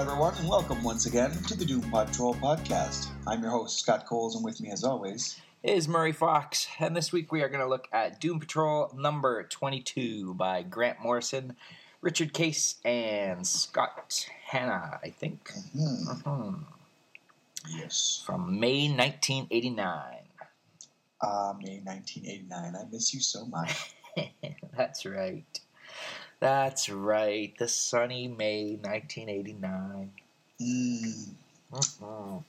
Everyone, and welcome once again to the Doom Patrol podcast. I'm your host, Scott Coles, and with me, as always, is Murray Fox, and this week we are going to look at Doom Patrol number 22 by Grant Morrison, Richard Case, and Scott Hanna, I think. Mhm. Mhm. yes, From May 1989. uh, May 1989. I miss you so much. That's right. That's right. The sunny May 1989. Mm. Mhm.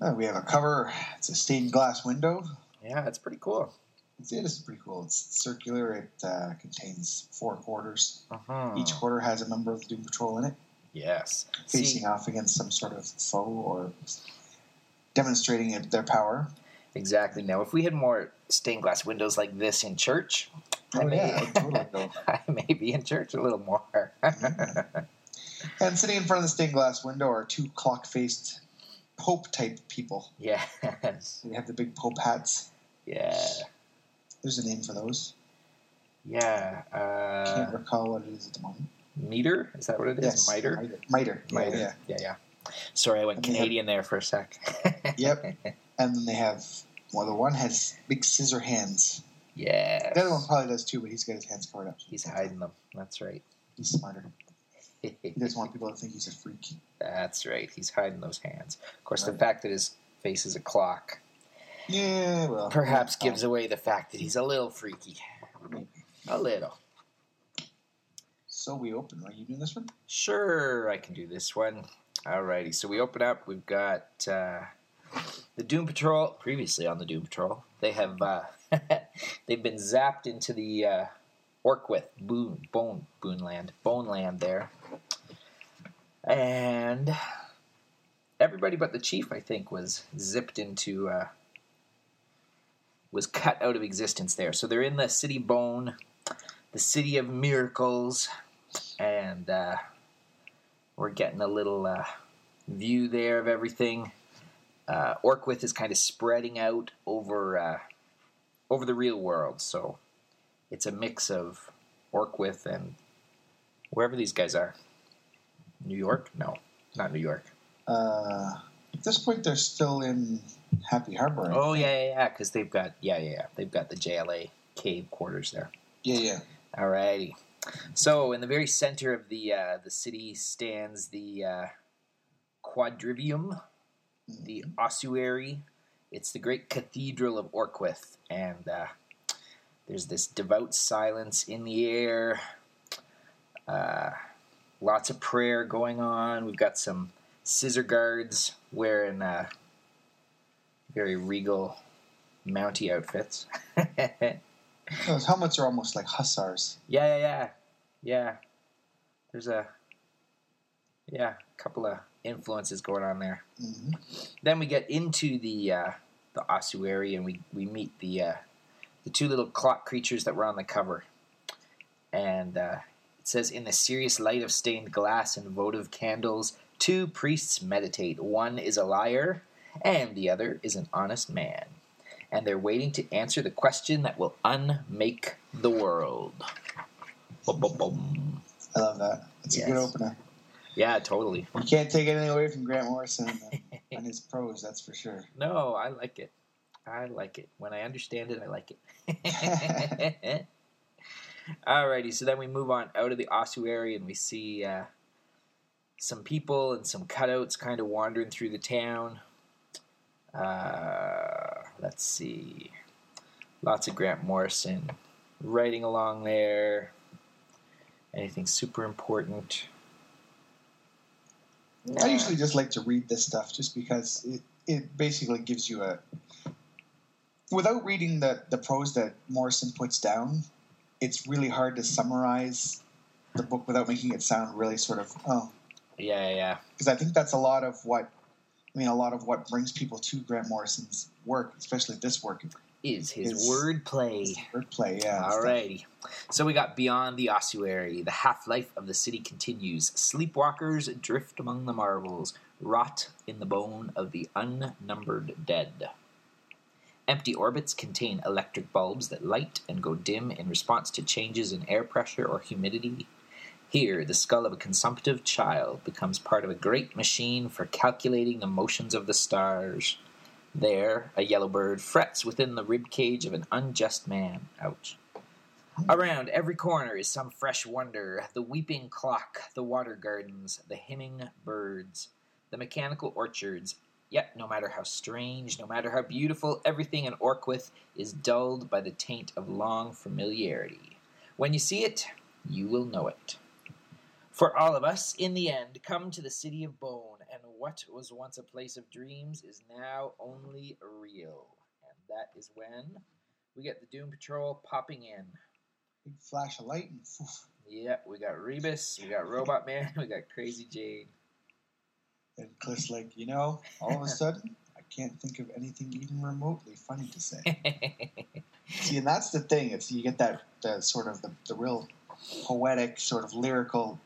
Uh, we have a cover. It's a stained glass window. Yeah, that's pretty cool. It's, it is pretty cool. It's circular. It uh, contains four quarters. Mhm. Each quarter has a member of the Doom Patrol in it, Yes. facing See, off against some sort of foe or demonstrating it, their power. Exactly. Now, if we had more stained glass windows like this in church, I Oh may, yeah, totally. I may be in church a little more. And sitting in front of the stained glass window are two clock faced Pope type people. yes. They have the big Pope hats. Yeah. There's a name for those. Yeah. Can't Uh, recall what it is at the moment. meter? Is that what it is? Yes, Miter? Miter. Miter. Yeah, Miter. yeah. yeah, yeah. Sorry, I went they have- Canadian there for a sec. Yep. And then they have well, the one has big scissor hands. Yeah. The other one probably does too, but he's got his hands covered up. He's hiding them. That's right. He's smarter. He doesn't want people to think he's a freak. That's right. He's hiding those hands. Of course, the fact that his face is a clock Yeah, well. perhaps gives away the fact that he's a little freaky. maybe. A little. So we open. Are you doing this one? Sure, I can do this one. Alrighty, so we open up. We've got uh, the Doom Patrol. Previously on the Doom Patrol, they have uh, they've been zapped into the uh, Orqwith Boone Bone Boone Land Bone Land there, and everybody but the chief, I think, was zipped into uh, was cut out of existence there. So they're in the city Bone, the city of miracles and uh, we're getting a little uh, view there of everything. Uh, Orqwith is kind of spreading out over uh, over the real world, so it's a mix of Orqwith and wherever these guys are. New York? No, not New York. Uh, at this point, they're still in Happy Harbor. I Oh think. yeah, yeah, yeah, because they've got yeah, yeah, yeah, they've got the JLA cave quarters there. Yeah, yeah. Alrighty. So in the very center of the uh, the city stands the uh, quadrivium, the ossuary. It's the great cathedral of Orqwith, and uh, there's this devout silence in the air. Uh, lots of prayer going on. We've got some scissor guards wearing uh, very regal Mountie outfits. Those helmets are almost like hussars. Yeah, yeah, yeah, yeah. There's a yeah, a couple of influences going on there. hmm Then we get into the uh, the ossuary and we we meet the uh, the two little clock creatures that were on the cover, and uh, it says in the serious light of stained glass and votive candles, two priests meditate. One is a liar, and the other is an honest man. And they're waiting to answer the question that will unmake the world. Bum, bum, bum. I love that. It's a good opener. Yeah, totally. You can't take anything away from Grant Morrison and, and his prose, that's for sure. No, I like it. I like it. When I understand it, I like it. Alrighty, so then we move on out of the ossuary and we see uh, some people and some cutouts kind of wandering through the town. Uh, let's see. Lots of Grant Morrison writing along there. Anything super important? I usually just like to read this stuff just because it, it basically gives you a. Without reading the, the prose that Morrison puts down, it's really hard to summarize the book without making it sound really sort of, oh. Yeah, yeah, yeah. Because I think that's a lot of what I mean, a lot of what brings people to Grant Morrison's work, especially this work, Is his Is- wordplay. is wordplay. Yeah. Alrighty. So we got Beyond the Ossuary. The half life of the city continues. Sleepwalkers drift among the marvels, rot in the bone of the unnumbered dead. Empty orbits contain electric bulbs that light and go dim in response to changes in air pressure or humidity. Here, the skull of a consumptive child becomes part of a great machine for calculating the motions of the stars. There, a yellow bird frets within the rib cage of an unjust man. Ouch. Around every corner is some fresh wonder the weeping clock, the water gardens, the hymning birds, the mechanical orchards. Yet, no matter how strange, no matter how beautiful, everything in Orqwith is dulled by the taint of long familiarity. When you see it, you will know it. For all of us, in the end, come to the city of Bone, and what was once a place of dreams is now only real. And that is when we get the Doom Patrol popping in. Big flash of light and Yeah, we got Rebis, we got Robot Man, we got Crazy Jane. and Cliff's like, you know, all of a sudden, I can't think of anything even remotely funny to say. See, and that's the thing. It's you get that the sort of the, the real poetic, sort of lyrical,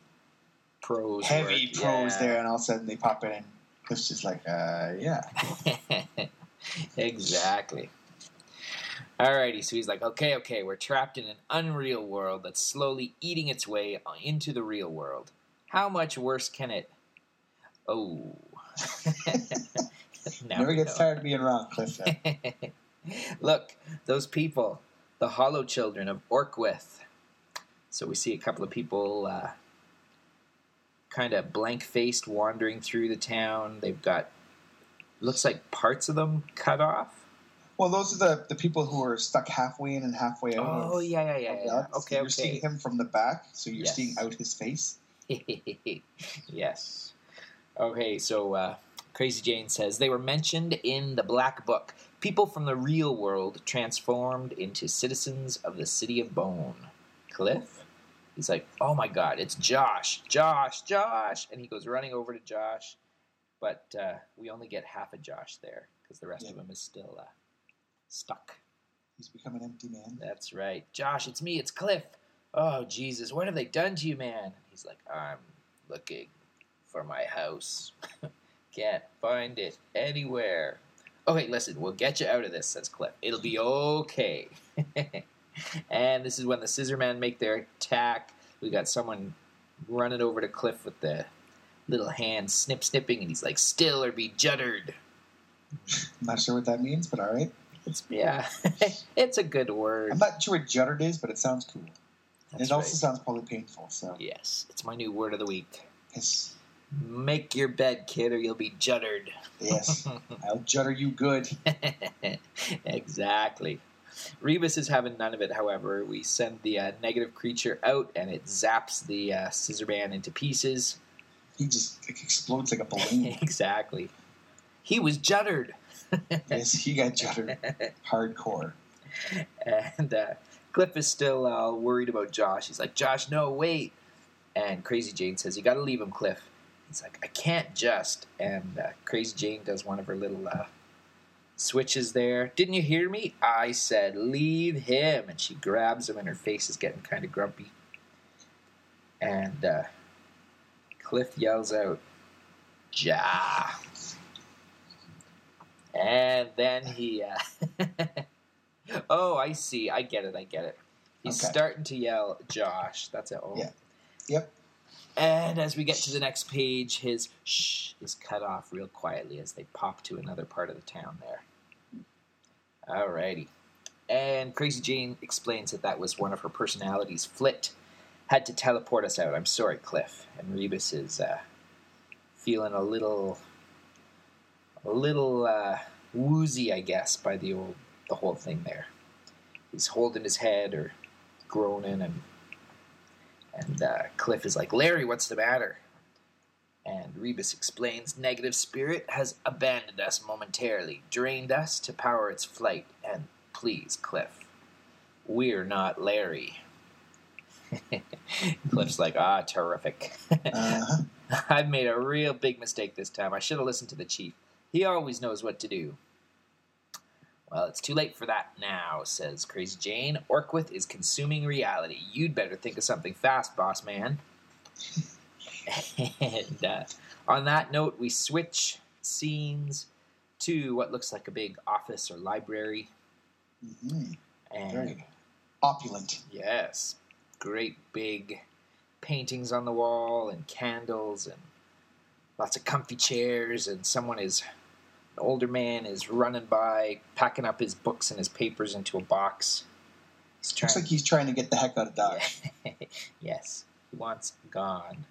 Prose. heavy work, prose yeah. there, and all of a sudden they pop in, and Cliff's just like, uh, yeah. exactly. Alrighty, so he's like, okay, okay, we're trapped in an unreal world that's slowly eating its way into the real world. How much worse can it? Oh. Now Never we gets know. tired of being wrong, Cliff. Look, those people, the Hollow Children of Orqwith. So we see a couple of people uh, kind of blank faced wandering through the town. They've got, looks like parts of them cut off. well, those are the, the people who are stuck halfway in and halfway out. Oh, yeah, yeah, yeah. yeah. that. Okay, You're okay. seeing him from the back, so you're Yes. seeing out his face. yes. Okay, so uh, Crazy Jane says they were mentioned in the Black Book. People from the real world transformed into citizens of the city of Bone. Cliff? He's like, oh my god, it's Josh, Josh, Josh! And he goes running over to Josh, but uh, we only get half of Josh there because the rest Yeah. of him is still uh, stuck. He's become an empty man. That's right. Josh, it's me, it's Cliff. Oh, Jesus, what have they done to you, man? He's like, I'm looking for my house. Can't find it anywhere. Okay, listen, we'll get you out of this, says Cliff. It'll be okay. and this is when the scissor men make their attack. We got someone running over to Cliff with the little hand snip snipping, and he's like, still or be juddered. I'm not sure what that means, but all right. It's, yeah, it's a good word. I'm not sure what juddered is, but it sounds cool. That's it also sounds probably painful. So, Yes, it's my new word of the week. yes, Make your bed, kid, or you'll be juddered. yes, I'll judder you good. exactly. Rebis is having none of it, however. We send the uh, negative creature out, and it zaps the uh, scissor man into pieces. He just like, explodes like a balloon. exactly. He was juttered. yes, he got juttered hardcore. and uh, Cliff is still uh, worried about Josh. He's like, Josh, no, wait. And Crazy Jane says, You got to leave him, Cliff. He's like, I can't just. And uh, Crazy Jane does one of her little uh, switches there. Didn't you hear me? I said, Leave him. And she grabs him, and her face is getting kind of grumpy. And uh, Cliff yells out, Ja. And then he. Uh, oh, I see. I get it. I get it. He's Okay. starting to yell, Josh. That's it. Oh. Yeah. Yep. And as we get to the next page, his shh is cut off real quietly as they pop to another part of the town there. Alrighty. And Crazy Jane explains that that was one of her personalities. Flit had to teleport us out. I'm sorry, Cliff. And Rebis is uh, feeling a little, a little uh, woozy, I guess, by the old, the whole thing there. He's holding his head or groaning, and and uh, Cliff is like, Larry, what's the matter? And Rebis explains negative spirit has abandoned us momentarily, drained us to power its flight. And please, Cliff, we're not Larry. Cliff's like, ah, terrific. Uh-huh. I've made a real big mistake this time. I should have listened to the chief. He always knows what to do. Well, it's too late for that now, says Crazy Jane. Orqwith is consuming reality. You'd better think of something fast, boss man. and uh, on that note, we switch scenes to what looks like a big office or library. hmm And Very opulent. yes, great big paintings on the wall and candles and lots of comfy chairs and someone is an older man is running by packing up his books and his papers into a box. He's trying Looks like he's trying to get the heck out of Dodge. yes, he wants gone.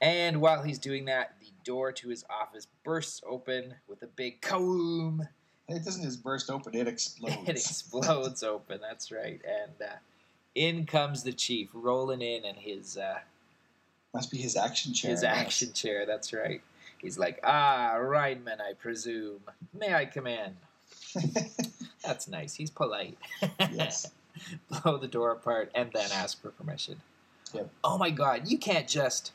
And while he's doing that, the door to his office bursts open with a big kawoom. It doesn't just burst open; it explodes. It explodes open. That's right. And uh, in comes the chief, rolling in, and his uh, Must be his action chair. his action chair. That's right. He's like, ah, Reinman, I presume. May I come in? That's nice. He's polite. yes. blow the door apart, and then ask for permission. Yep. Oh my God! You can't just.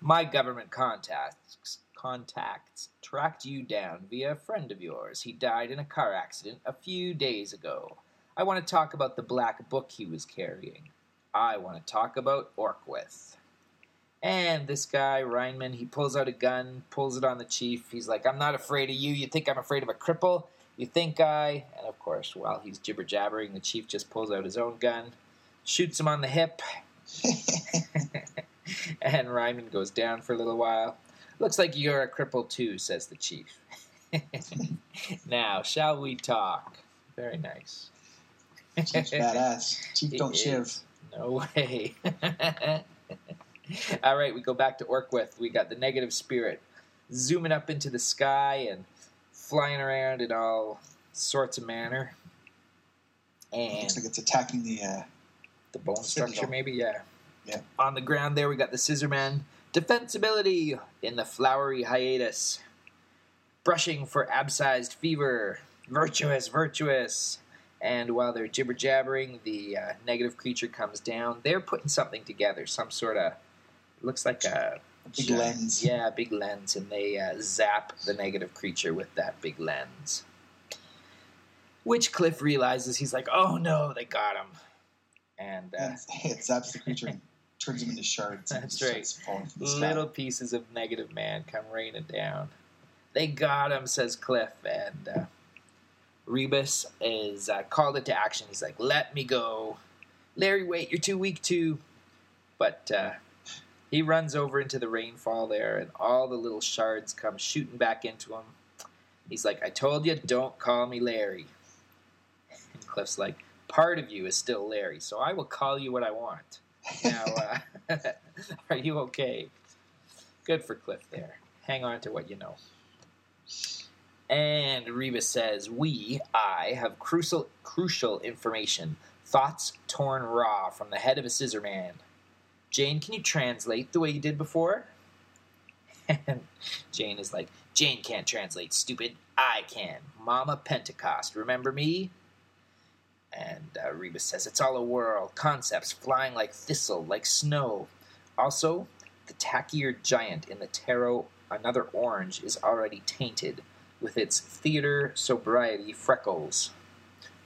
My government contacts contacts tracked you down via a friend of yours. He died in a car accident a few days ago. I want to talk about the black book he was carrying. I want to talk about Orqwith. And this guy, Reinman, he pulls out a gun, pulls it on the chief. He's like, I'm not afraid of you. You think I'm afraid of a cripple? You think I. And of course, while he's jibber jabbering, the chief just pulls out his own gun, shoots him on the hip, and Ryman goes down for a little while. Looks like you're a cripple too, says the chief. now, shall we talk? Very nice. Chief's badass. Chief don't shiv. No way. All right, we go back to Orqwith. We got the negative spirit zooming up into the sky and flying around in all sorts of manner. And Looks like it's attacking the. Uh, the bone Citadel. structure, maybe, yeah. Yeah. On the ground there, we got the Scissorman. Defensibility in the flowery hiatus. Brushing for abscized fever. Virtuous, virtuous. And while they're jibber jabbering, the uh, negative creature comes down. They're putting something together, some sort of. Looks like a. big giant- lens. Yeah, big lens, and they uh, zap the negative creature with that big lens. Which Cliff realizes he's like, oh no, they got him. And uh, it zaps the creature and turns him into shards. and That's right. starts falling from the sky. little pieces of negative man come raining down. They got him, says Cliff, and uh, Rebis is uh, called into action. He's like, "Let me go, Larry. Wait, you're too weak to." But uh, he runs over into the rainfall there, and all the little shards come shooting back into him. He's like, "I told you, don't call me Larry." And Cliff's like, "Part of you is still Larry, so I will call you what I want." Now, uh, are you okay? Good for Cliff there. Hang on to what you know. And Rebis says, We, I, have crucial, crucial information. Thoughts torn raw from the head of a scissor man. Jane, can you translate the way you did before? And Jane is like, Jane can't translate, stupid. I can. Mama Pentecost, remember me? And uh, Rebis says, It's all a whirl. Concepts flying like thistle, like snow. Also, the tackier giant in the tarot, another orange, is already tainted with its theater sobriety freckles.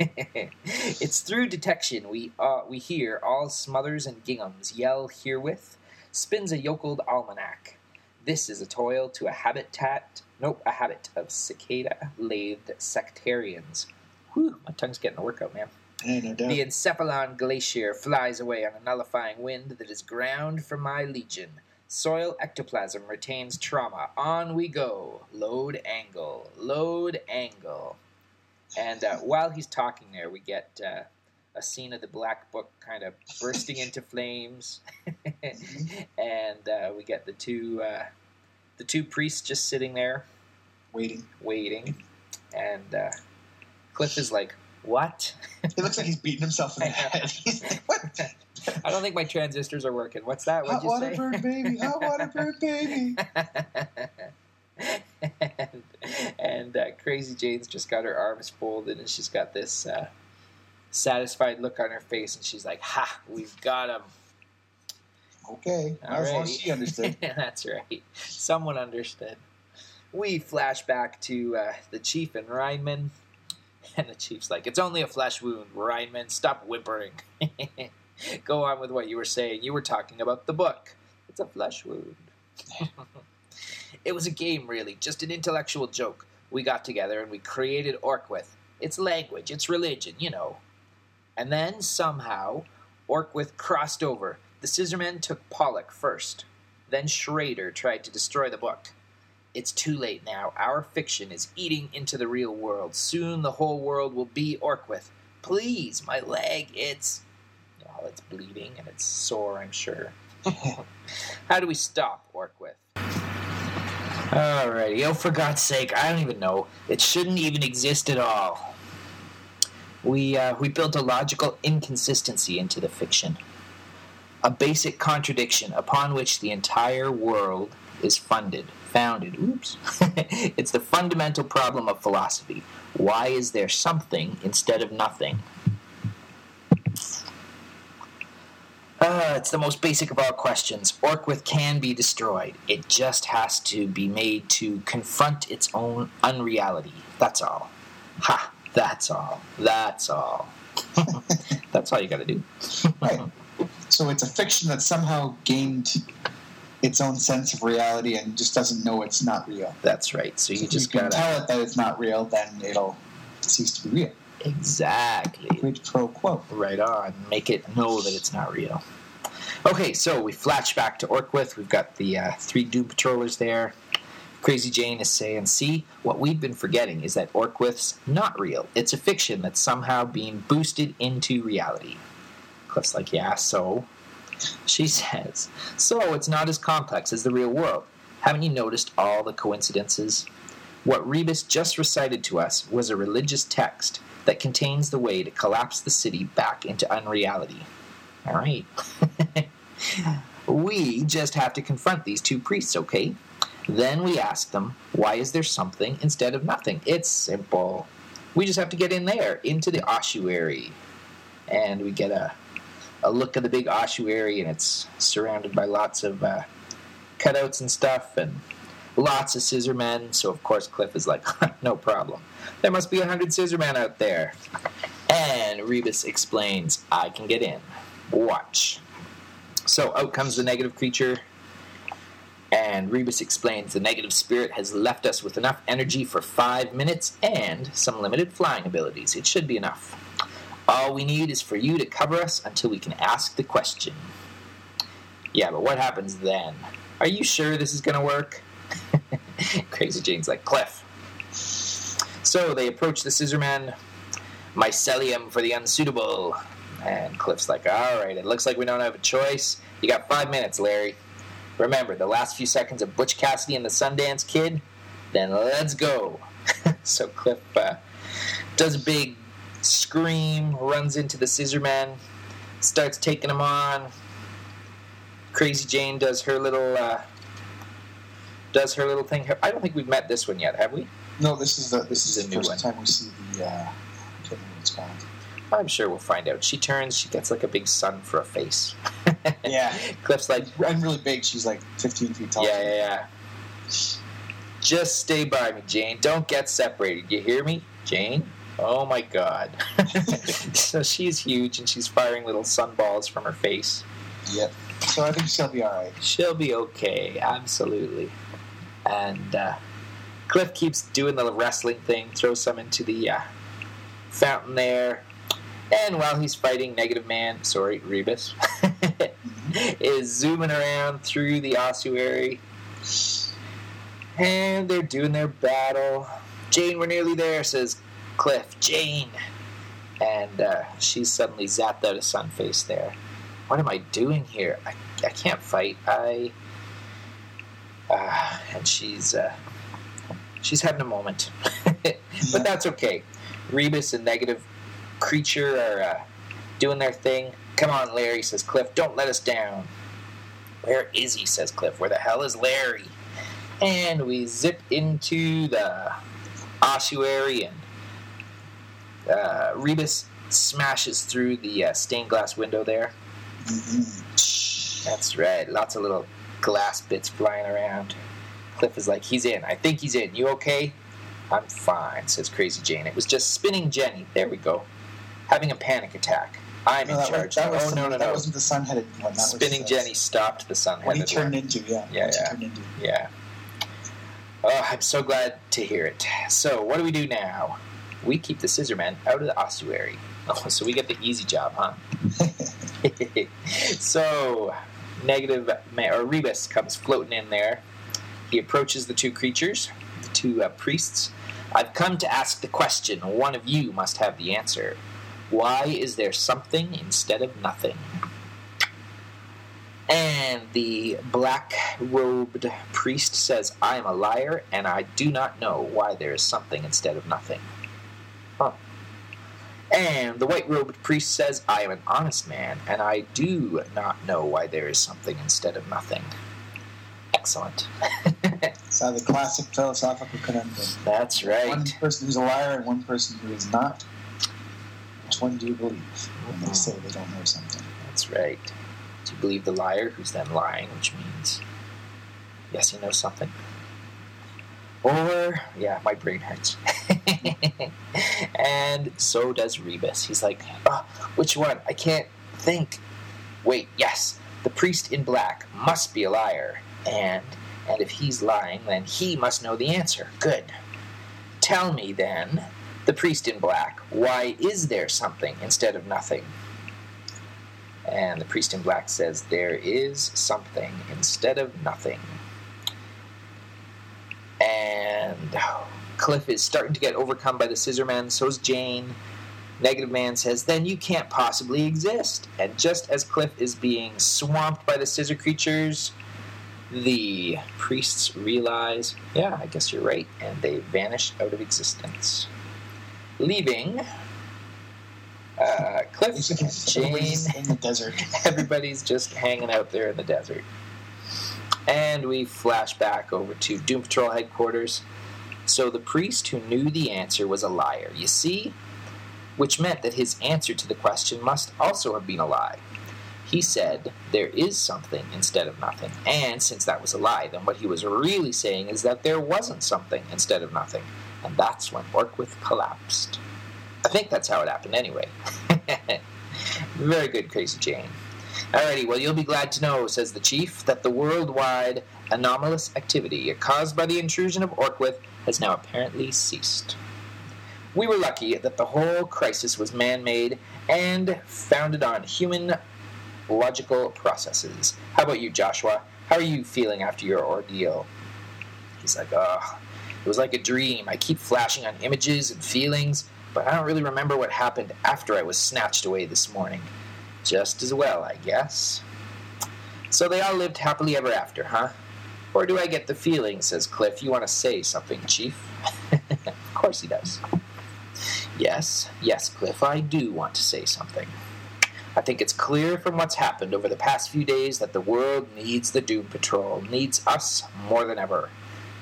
it's through detection we uh, we hear all Smothers and Ginghams yell herewith spins a yokeled almanac. This is a toil to a habitat, nope, a habit of cicada-lathed sectarians. Whew, my tongue's getting a workout, man. No. The Encephalon Glacier flies away on a nullifying wind that is ground for my legion. Soil ectoplasm retains trauma. On we go. Load angle. Load angle. And uh, while he's talking there, we get uh, a scene of the Black Book kind of bursting into flames, and uh, we get the two uh, the two priests just sitting there Waiting. waiting, and uh, Cliff is like, "What?" It looks like he's beating himself in the head. He's like, what? I don't think my transistors are working. What's that? Hot What'd you water say? bird baby. Hot water bird baby. and uh, Crazy Jane's just got her arms folded and she's got this uh, satisfied look on her face and she's like, "Ha, we've got him." Okay. As long as Alrighty. she understood. That's right. Someone understood. we flash back to uh, the chief and Rhineman. And the chief's like, It's only a flesh wound, Rhineman. Stop whimpering. Go on with what you were saying. You were talking about the book. It's a flesh wound. it was a game, really, just an intellectual joke. We got together and we created Orqwith. It's language, it's religion, you know. And then somehow, Orqwith crossed over. The Scissormen took Pollock first. Then Schrader tried to destroy the book. It's too late now. Our fiction is eating into the real world. Soon the whole world will be Orqwith. Please, my leg, it's. Oh, it's bleeding and it's sore, I'm sure. How do we stop Orqwith? Alrighty, oh, for God's sake, I don't even know. It shouldn't even exist at all. We, uh, we built a logical inconsistency into the fiction. A basic contradiction upon which the entire world is funded, founded. Oops. it's the fundamental problem of philosophy. Why is there something instead of nothing? Uh, it's the most basic of all questions. Orqwith can be destroyed. It just has to be made to confront its own unreality. That's all. Ha! That's all. That's all. That's all you gotta do. right. So it's a fiction that somehow gained its own sense of reality and just doesn't know it's not real. That's right. So you if just you gotta. tell it that it's not real, then it'll cease to be real. Exactly. Quid pro quo. Right on. Make it know that it's not real. Okay, so we flash back to Orqwith. We've got the uh, three Doom Patrollers there. Crazy Jane is saying, See, what we've been forgetting is that Orqwith's not real. It's a fiction that's somehow being boosted into reality. Cliff's like, Yeah, so? She says, So it's not as complex as the real world. Haven't you noticed all the coincidences? What Rebis just recited to us was a religious text that contains the way to collapse the city back into unreality. All right. we just have to confront these two priests, okay? Then we ask them, why is there something instead of nothing? It's simple. We just have to get in there, into the ossuary. And we get a, a look at the big ossuary, and it's surrounded by lots of uh, cutouts and stuff, and lots of scissor men. So, of course, Cliff is like, no problem. There must be a hundred scissor men out there. And Rebis explains, I can get in. Watch. So out comes the negative creature, and Rebis explains the negative spirit has left us with enough energy for five minutes and some limited flying abilities. It should be enough. All we need is for you to cover us until we can ask the question. Yeah, but what happens then? Are you sure this is going to work? Crazy Jane's like, Cliff. So they approach the Scissorman. Mycelium for the unsuitable. And Cliff's like, all right, it looks like we don't have a choice. You got five minutes, Larry. Remember, the last few seconds of Butch Cassidy and the Sundance Kid? Then let's go. so Cliff uh, does a big scream, runs into the Scissorman, starts taking him on. Crazy Jane does her little uh, does her little thing. I don't think we've met this one yet, have we? No, this is the this, This is is a the new first one. time we see the. Uh, I can't remember what it's called. I'm sure we'll find out. She turns, she gets like a big sun for a face. Yeah, Cliff's like, I'm really big. She's like 15 feet tall. yeah, yeah, yeah. Just stay by me, Jane. Don't get separated. You hear me, Jane? Oh my god. so she's huge and she's firing little sunballs from her face. Yep. So I think she'll be all right. She'll be okay, absolutely. And uh, Cliff keeps doing the wrestling thing, throws some into the uh, fountain there. And while he's fighting Negative Man, sorry, Rebis, is zooming around through the ossuary. And they're doing their battle. Jane, we're nearly there, says Cliff. Jane! And uh, she's suddenly zapped out of Sunface there. What am I doing here? I, I can't fight. I. Uh, and she's uh, she's having a moment, but that's okay. Rebis and Negative Creature are uh, doing their thing. Come on, Larry, says Cliff. Don't let us down. Where is he? says Cliff. Where the hell is Larry? And we zip into the ossuary, and uh, Rebis smashes through the uh, stained glass window there. Mhm. That's right. Lots of little glass bits flying around. Cliff is like, he's in. I think he's in. You okay? I'm fine, says Crazy Jane. It was just spinning Jenny. There we go. Having a panic attack. I'm No, in that, charge. was, that was oh, some- no, no, that no. wasn't the sun-headed one. That Spinning was, Jenny stopped the sun What he turned into, yeah. Yeah, yeah. turned into. Yeah. Oh, I'm so glad to hear it. So, what do we do now? We keep the scissormen out of the ossuary. Oh, so we get the easy job, huh? so, negative or Rebis comes floating in there. He approaches the two creatures, the two uh, priests. I've come to ask the question. One of you must have the answer. Why is there something instead of nothing? And the black robed priest says, I am a liar, and I do not know why there is something instead of nothing. Huh. And the white robed priest says, I am an honest man, and I do not know why there is something instead of nothing. Excellent. So the classic philosophical conundrum. That's right. One person who's a liar and one person who is not. Which one do you believe when they say they don't know something? That's right. Do you believe the liar who's then lying, which means, yes, he knows something? Or, yeah, my brain hurts. and so does Rebis. He's like, oh, which one? I can't think. Wait, yes, the priest in black must be a liar. And, and if he's lying, then he must know the answer. Good. Tell me then, the priest in black, why is there something instead of nothing? And the priest in black says, There is something instead of nothing. And Cliff is starting to get overcome by the scissor man, so's Jane. Negative Man says, Then you can't possibly exist. And just as Cliff is being swamped by the scissor creatures, the priests realize, Yeah, I guess you're right. And they vanish out of existence. Leaving uh, Cliff and Jane in the desert. everybody's just hanging out there in the desert. And we flash back over to Doom Patrol headquarters. So the priest who knew the answer was a liar, you see? Which meant that his answer to the question must also have been a lie. He said, There is something instead of nothing. And since that was a lie, then what he was really saying is that there wasn't something instead of nothing. And that's when Orqwith collapsed. I think that's how it happened anyway. Very good, Crazy Jane. Alrighty, well, you'll be glad to know, says the chief, that the worldwide anomalous activity caused by the intrusion of Orqwith has now apparently ceased. We were lucky that the whole crisis was man made and founded on human logical processes. How about you, Joshua? How are you feeling after your ordeal? He's like, oh, it was like a dream. I keep flashing on images and feelings, but I don't really remember what happened after I was snatched away this morning. Just as well, I guess. So they all lived happily ever after, huh? Or do I get the feeling, says Cliff, you want to say something, Chief? of course he does. Yes, yes, Cliff, I do want to say something. I think it's clear from what's happened over the past few days that the world needs the Doom Patrol, needs us more than ever.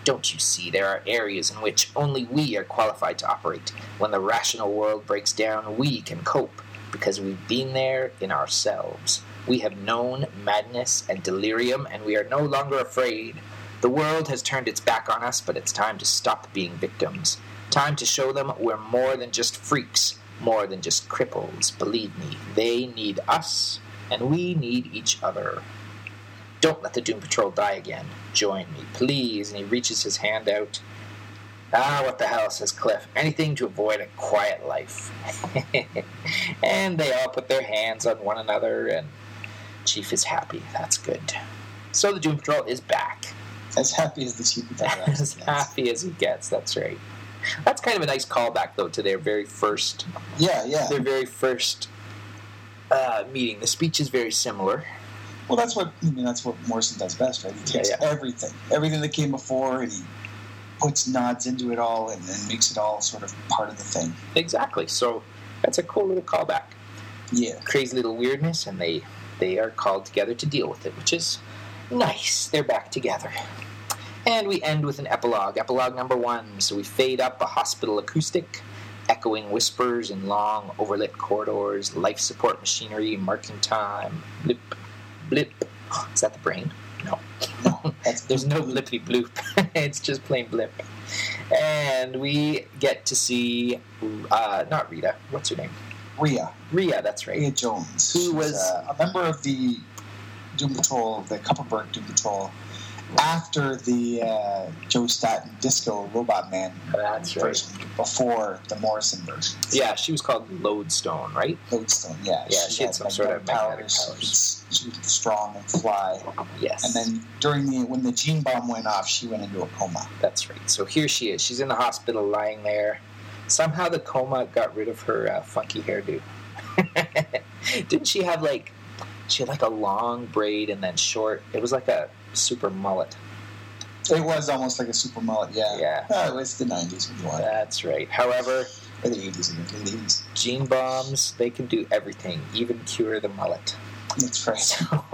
Don't you see there are areas in which only we are qualified to operate? When the rational world breaks down, we can cope because we've been there in ourselves. We have known madness and delirium, and we are no longer afraid. The world has turned its back on us, but it's time to stop being victims. Time to show them we're more than just freaks, more than just cripples. Believe me, they need us, and we need each other. Don't let the Doom Patrol die again. Join me, please. And he reaches his hand out. Ah, what the hell, says Cliff. Anything to avoid a quiet life. and they all put their hands on one another, and Chief is happy. That's good. So the Doom Patrol is back. As happy as the chief that as happy as he gets, that's right. That's kind of a nice callback, though, to their very first Yeah, yeah. their very first uh, meeting. The speech is very similar. Well, that's what I mean. That's what Morrison does best, right? He takes Yeah, yeah. everything, everything that came before, and he puts nods into it all, and, and makes it all sort of part of the thing. Exactly. So that's a cool little callback. Yeah. Crazy little weirdness, and they they are called together to deal with it, which is nice. They're back together. And we end with an epilogue, epilogue number one. So we fade up a hospital acoustic, echoing whispers in long, overlit corridors, life support machinery marking time. Blip, blip. Is that the brain? No. No. That's There's no blippity bloop. it's just plain blip. And we get to see, uh, not Rita. What's her name? Rhea. Rhea. That's right. Rhea Jones. Who was- uh, a member of the Doom Patrol, the Kupperberg Doom Patrol, after the uh, Joe Staton Disco Robot Man That's right. version, before the Morrison version. Yeah, she was called Lodestone, right? Lodestone, yeah. Yeah, she had some sort of powers. She was, she was strong and fly. Yes. And then during the when the gene bomb went off, she went into a coma. That's right. So here she is. She's in the hospital lying there. Somehow the coma got rid of her uh, funky hairdo. Didn't she have like she had like a long braid and then short? It was like a super mullet. It was almost like a super mullet, yeah. Yeah. Oh, it was the nineties when you want. That's right. However, Or the eighties and the late eighties. gene bombs, they can do everything, even cure the mullet. That's right. So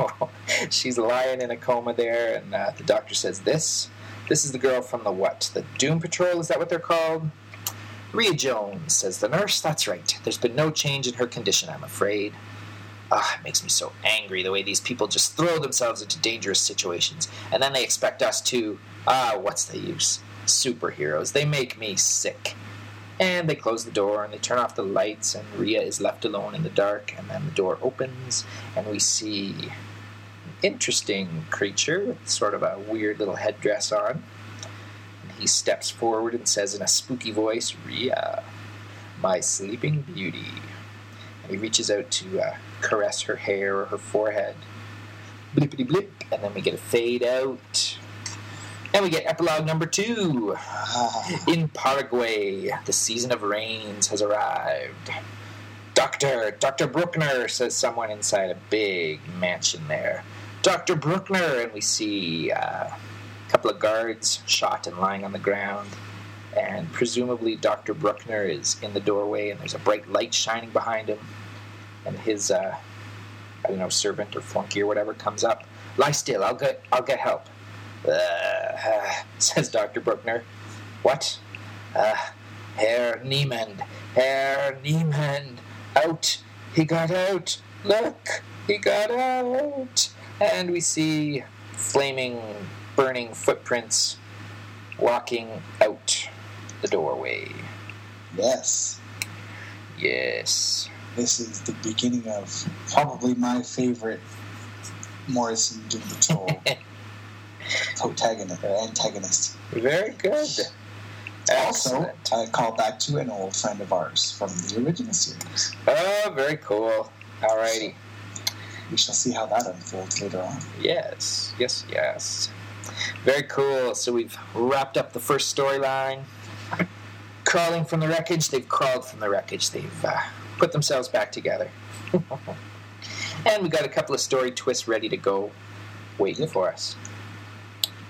she's lying in a coma there, and uh, the doctor says, "This, this is the girl from the what? The Doom Patrol? Is that what they're called?" Rhea Jones says the nurse. That's right. There's been no change in her condition, I'm afraid. Ah, it makes me so angry the way these people just throw themselves into dangerous situations, and then they expect us to. Ah, what's the use? Superheroes. They make me sick. And they close the door and they turn off the lights, and Rhea is left alone in the dark. And then the door opens, and we see an interesting creature with sort of a weird little headdress on. And he steps forward and says in a spooky voice, Rhea, my sleeping beauty. And he reaches out to uh, caress her hair or her forehead. Blippity blip, and then we get a fade out. And we get epilogue number two. In Paraguay, the season of rains has arrived. Doctor, Dr. Bruckner, says someone inside a big mansion there. Dr. Bruckner, and we see uh, a couple of guards shot and lying on the ground. And presumably, Dr. Bruckner is in the doorway, and there's a bright light shining behind him. And his, uh, I don't know, servant or flunky or whatever comes up. Lie still, I'll get, I'll get help. Uh, says Dr. Bruckner. What? Uh, Herr Niemand. Herr Niemand. Out. He got out. Look. He got out. And we see flaming, burning footprints walking out the doorway. yes. Yes. This is the beginning of probably my favorite Morrison Doom Patrol protagonist or antagonist. Very good. Also. I call back to an old friend of ours from the original series. Oh, very cool. Alrighty. We shall see how that unfolds later on. Yes, yes, yes. Very cool. So we've wrapped up the first storyline. Crawling from the wreckage, they've crawled from the wreckage. They've uh, put themselves back together. and we got a couple of story twists ready to go, waiting for us.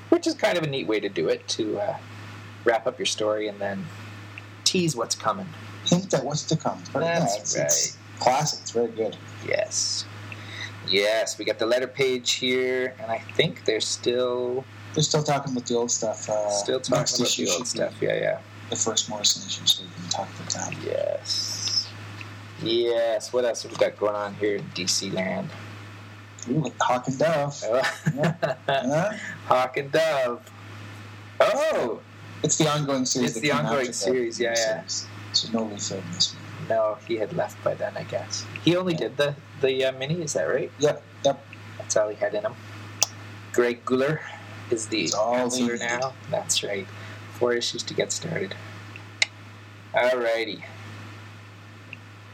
Which is kind of a neat way to do it to uh, wrap up your story and then tease what's coming. Hint at what's to come. But yeah, That's it's, it's classic. It's very good. Yes. Yes, we got the letter page here, and I think they're still They're still talking about the old stuff. Uh, Still talking about the old stuff. Yeah, yeah. The first Morrison issue, so we can talk about that. Yes. Yes. What else have we got going on here in DC land? Ooh, Hawk and Dove. Huh? Hawk and Dove. Oh It's the ongoing series. It's the ongoing series, yeah, yeah. series. So no Liefeld in this one. no, he had left by then, I guess. He only did the the uh, mini. Is that right? Yep, yep. That's all he had in him. Greg Guler is the That's all they counselor needed. now. That's right. Four issues to get started. Alrighty.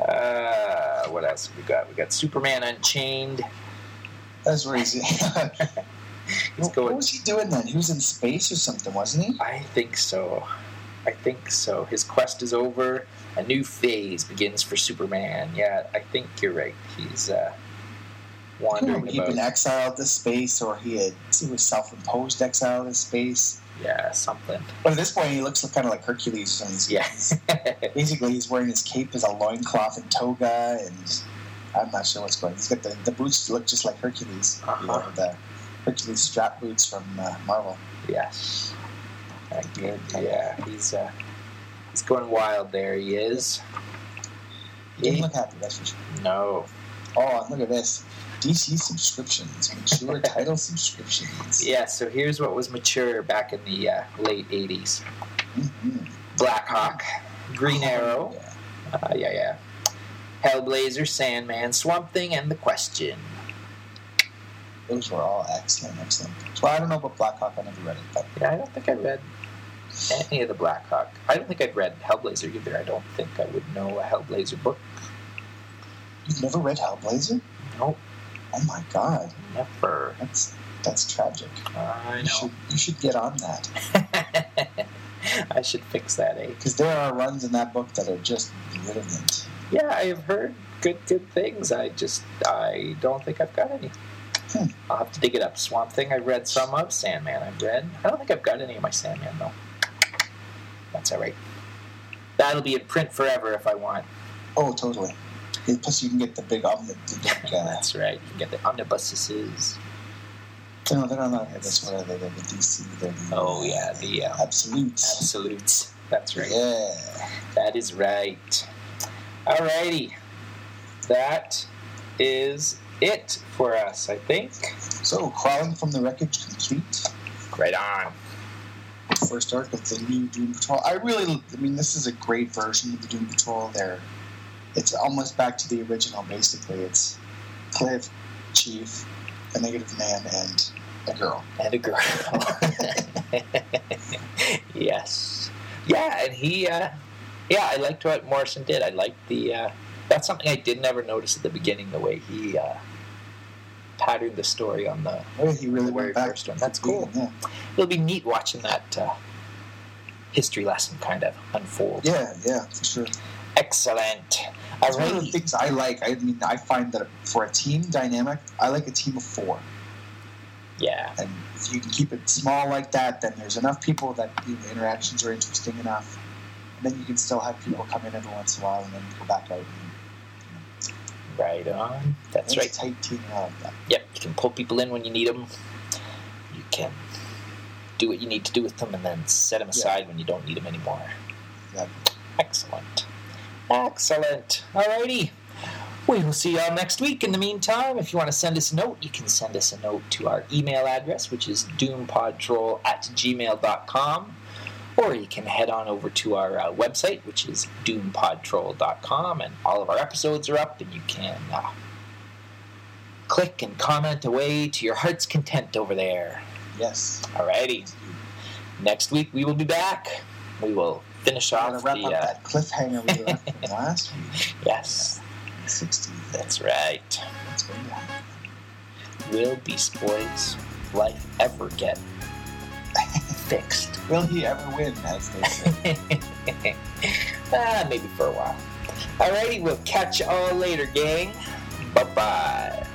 Uh, what else have we got? We got Superman Unchained. That's where he's. What, going. what was he doing then? He was in space or something, wasn't he? I think so. I think so. His quest is over. A new phase begins for Superman. Yeah, I think you're right. He's uh, wandering he'd been exiled to space, or he had he was self-imposed exile to space. Yeah, something. But at this point, he looks kind of like Hercules. And he's, Yeah. basically, he's wearing his cape as a loincloth and toga, and I'm not sure what's going. on. He's got the, the boots look just like Hercules. Uh-huh. know, the Hercules strap boots from uh, Marvel. Yes. Did. Yeah, he's uh, he's going wild there. He is. He didn't look happy, that's for sure. no. Oh, look at this. DC subscriptions, mature title subscriptions. Yeah, so here's what was mature back in the uh, late 80s Mhm. Blackhawk, Green Arrow, Yeah. uh, yeah, yeah, Hellblazer, Sandman, Swamp Thing, and The Question. Those were all excellent, excellent. Well, I don't know about Blackhawk. I never read it, but Yeah, I don't think I read any of the Blackhawk. I don't think I'd read Hellblazer either. I don't think I would know a Hellblazer book. you've never read Hellblazer? Nope, Oh my god, never. that's that's tragic. I You know. should you should get on that I should fix that, eh? because there are runs in that book that are just brilliant. Yeah, I have heard good good things. I just I don't think I've got any. Hmm. I'll have to dig it up. Swamp Thing I've read some of. Sandman I've read. I don't think I've got any of my Sandman though. That's all right. That'll be in print forever if I want. Oh, totally. And plus, you can get the big omnibus. The big, uh, That's right. You can get the omnibuses. no, they're not omnibus. What are they? They're the DC. They're the, Oh yeah, the uh, absolutes. absolutes. That's right. Yeah. That is right. Alrighty. That is it for us, I think. So, crawling from the wreckage complete. Right on. First arc of the new Doom Patrol. I really, I mean, this is a great version of the Doom Patrol. There, it's almost back to the original. Basically, it's Cliff, Chief, a negative man, and a girl. And a girl. yes. Yeah, and he, uh, yeah, I liked what Morrison did. I liked the, uh, that's something I did never notice at the beginning, the way he uh, patterned the story on the. Oh, he really The very went back. first one. That's cool. Yeah. It'll be neat watching that uh, history lesson kind of unfold. yeah, yeah, for sure. Excellent. It's one of the things I like. I mean, I find that for a team dynamic, I like a team of four. Yeah. And if you can keep it small like that, then there's enough people that you know, interactions are interesting enough. And then you can still have people come in every once in a while and then go back out. And, Right on. That's right. tight team. That. Yep, you can pull people in when you need them. You can do what you need to do with them and then set them aside when you don't need them anymore. Yeah. Excellent. Excellent. Alrighty. We will see y'all next week. In the meantime, if you want to send us a note, you can send us a note to our email address, which is doompodtrol at gmail.com. Or you can head on over to our uh, website, which is doompodtrol.com, and all of our episodes are up, and you can uh, click and comment away to your heart's content over there. Yes. Alrighty. Next week we will be back. We will finish off to the. wrap up Uh, that cliffhanger we left from last week. yes, 60. that's right. That's going to happen. Will Beast Boys life ever get fixed? Will he ever win, as they say? ah, maybe for a while. Alrighty, we'll catch you all later, gang. Bye bye.